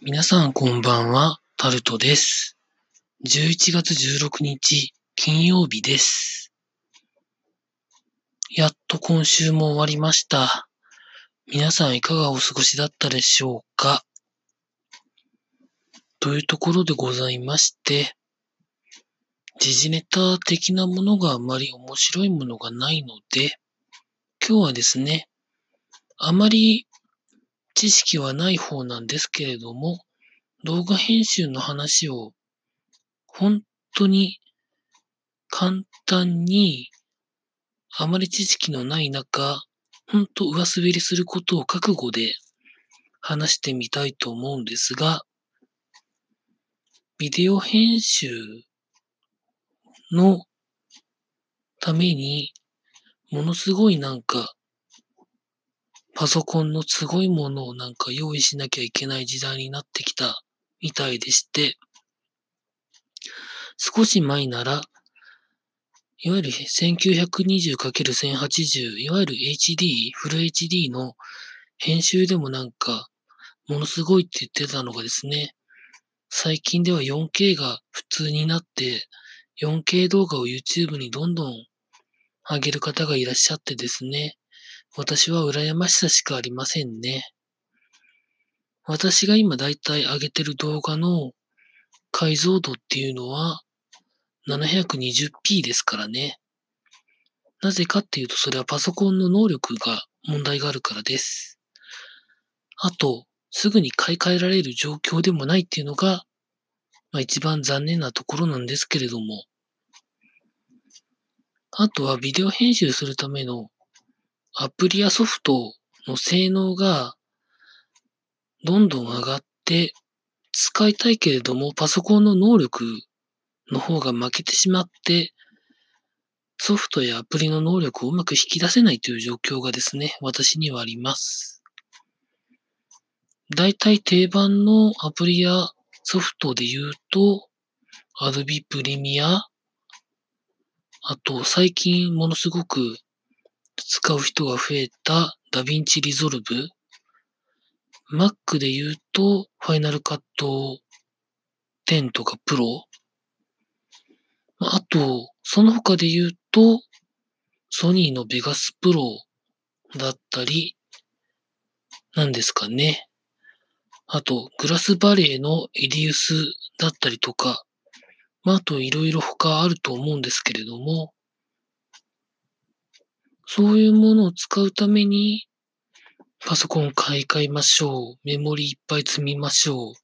皆さんこんばんは、タルトです。11月16日、金曜日です。やっと今週も終わりました。皆さんいかがお過ごしだったでしょうか？というところでございまして、時事ネタ的なものがあまり面白いものがないので、今日はですね、あまり知識はない方なんですけれども、動画編集の話を本当に簡単にあまり知識のない中、本当上滑りすることを覚悟で話してみたいと思うんですが、ビデオ編集のためにものすごいなんかパソコンのすごいものをなんか用意しなきゃいけない時代になってきたみたいでして、少し前なら、いわゆる 1920×1080、いわゆる HD、フル HD の編集でもなんか、ものすごいって言ってたのがですね、最近では 4K が普通になって、4K 動画を YouTube にどんどん上げる方がいらっしゃってですね、私は羨ましさしかありませんね。私が今だいたい上げてる動画の解像度っていうのは 720p ですからね。なぜかっていうとそれはパソコンの能力が問題があるからです。あと、すぐに買い替えられる状況でもないっていうのが、まあ、一番残念なところなんですけれども。あとはビデオ編集するためのアプリやソフトの性能がどんどん上がって使いたいけれどもパソコンの能力の方が負けてしまってソフトやアプリの能力をうまく引き出せないという状況がですね、私にはあります。だいたい定番のアプリやソフトで言うと Adobe Premiere あと最近ものすごく使う人が増えた DaVinci Resolve。Mac で言うと Final Cut 10とか Pro。あと、その他で言うと、ソニーの Vegas Proだったり、なんですかね。あと、グラスバレーのエディウスだったりとか、まあ、あといろいろ他あると思うんですけれども、そういうものを使うために、パソコン買い替えましょう。メモリいっぱい積みましょう。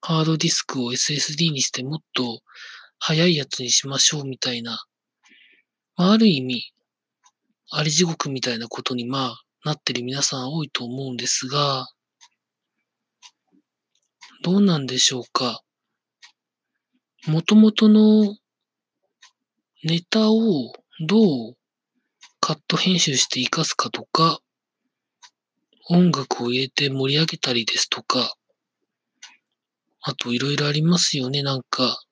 ハードディスクを SSD にしてもっと速いやつにしましょうみたいな。まあ、ある意味、あり地獄みたいなことにまあなってる皆さん多いと思うんですが、どうなんでしょうか。元々のネタをどうカット編集して活かすかとか、音楽を入れて盛り上げたりですとか、あといろいろありますよね、なんか、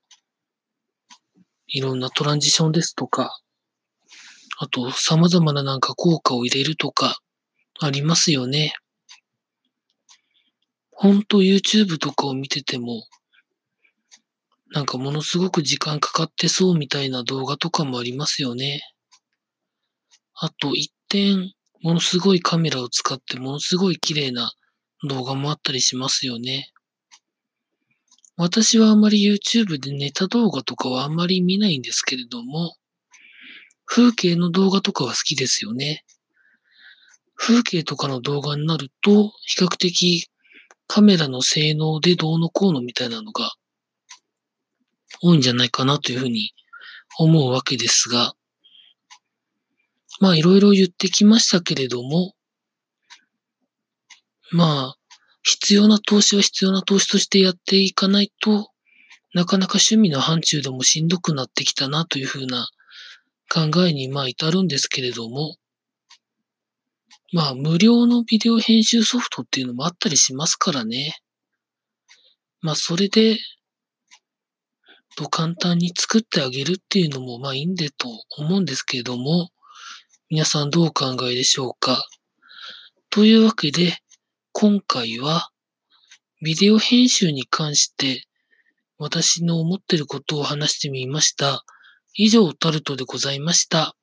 いろんなトランジションですとか、あと様々ななんか効果を入れるとか、ありますよね。ほんと YouTube とかを見てても、なんかものすごく時間かかってそうみたいな動画とかもありますよね。あと一点、ものすごいカメラを使ってものすごい綺麗な動画もあったりしますよね。私はあまり YouTube でネタ動画とかはあんまり見ないんですけれども、風景の動画とかは好きですよね。風景とかの動画になると、比較的カメラの性能でどうのこうのみたいなのが多いんじゃないかなというふうに思うわけですが、まあいろいろ言ってきましたけれども、まあ必要な投資は必要な投資としてやっていかないと、なかなか趣味の範疇でもしんどくなってきたなというふうな考えにまあ至るんですけれども、まあ無料のビデオ編集ソフトっていうのもあったりしますからね。まあそれで、と簡単に作ってあげるっていうのもまあいいんでと思うんですけれども、皆さんどうお考えでしょうか？というわけで、今回はビデオ編集に関して私の思ってることを話してみました。以上、タルトでございました。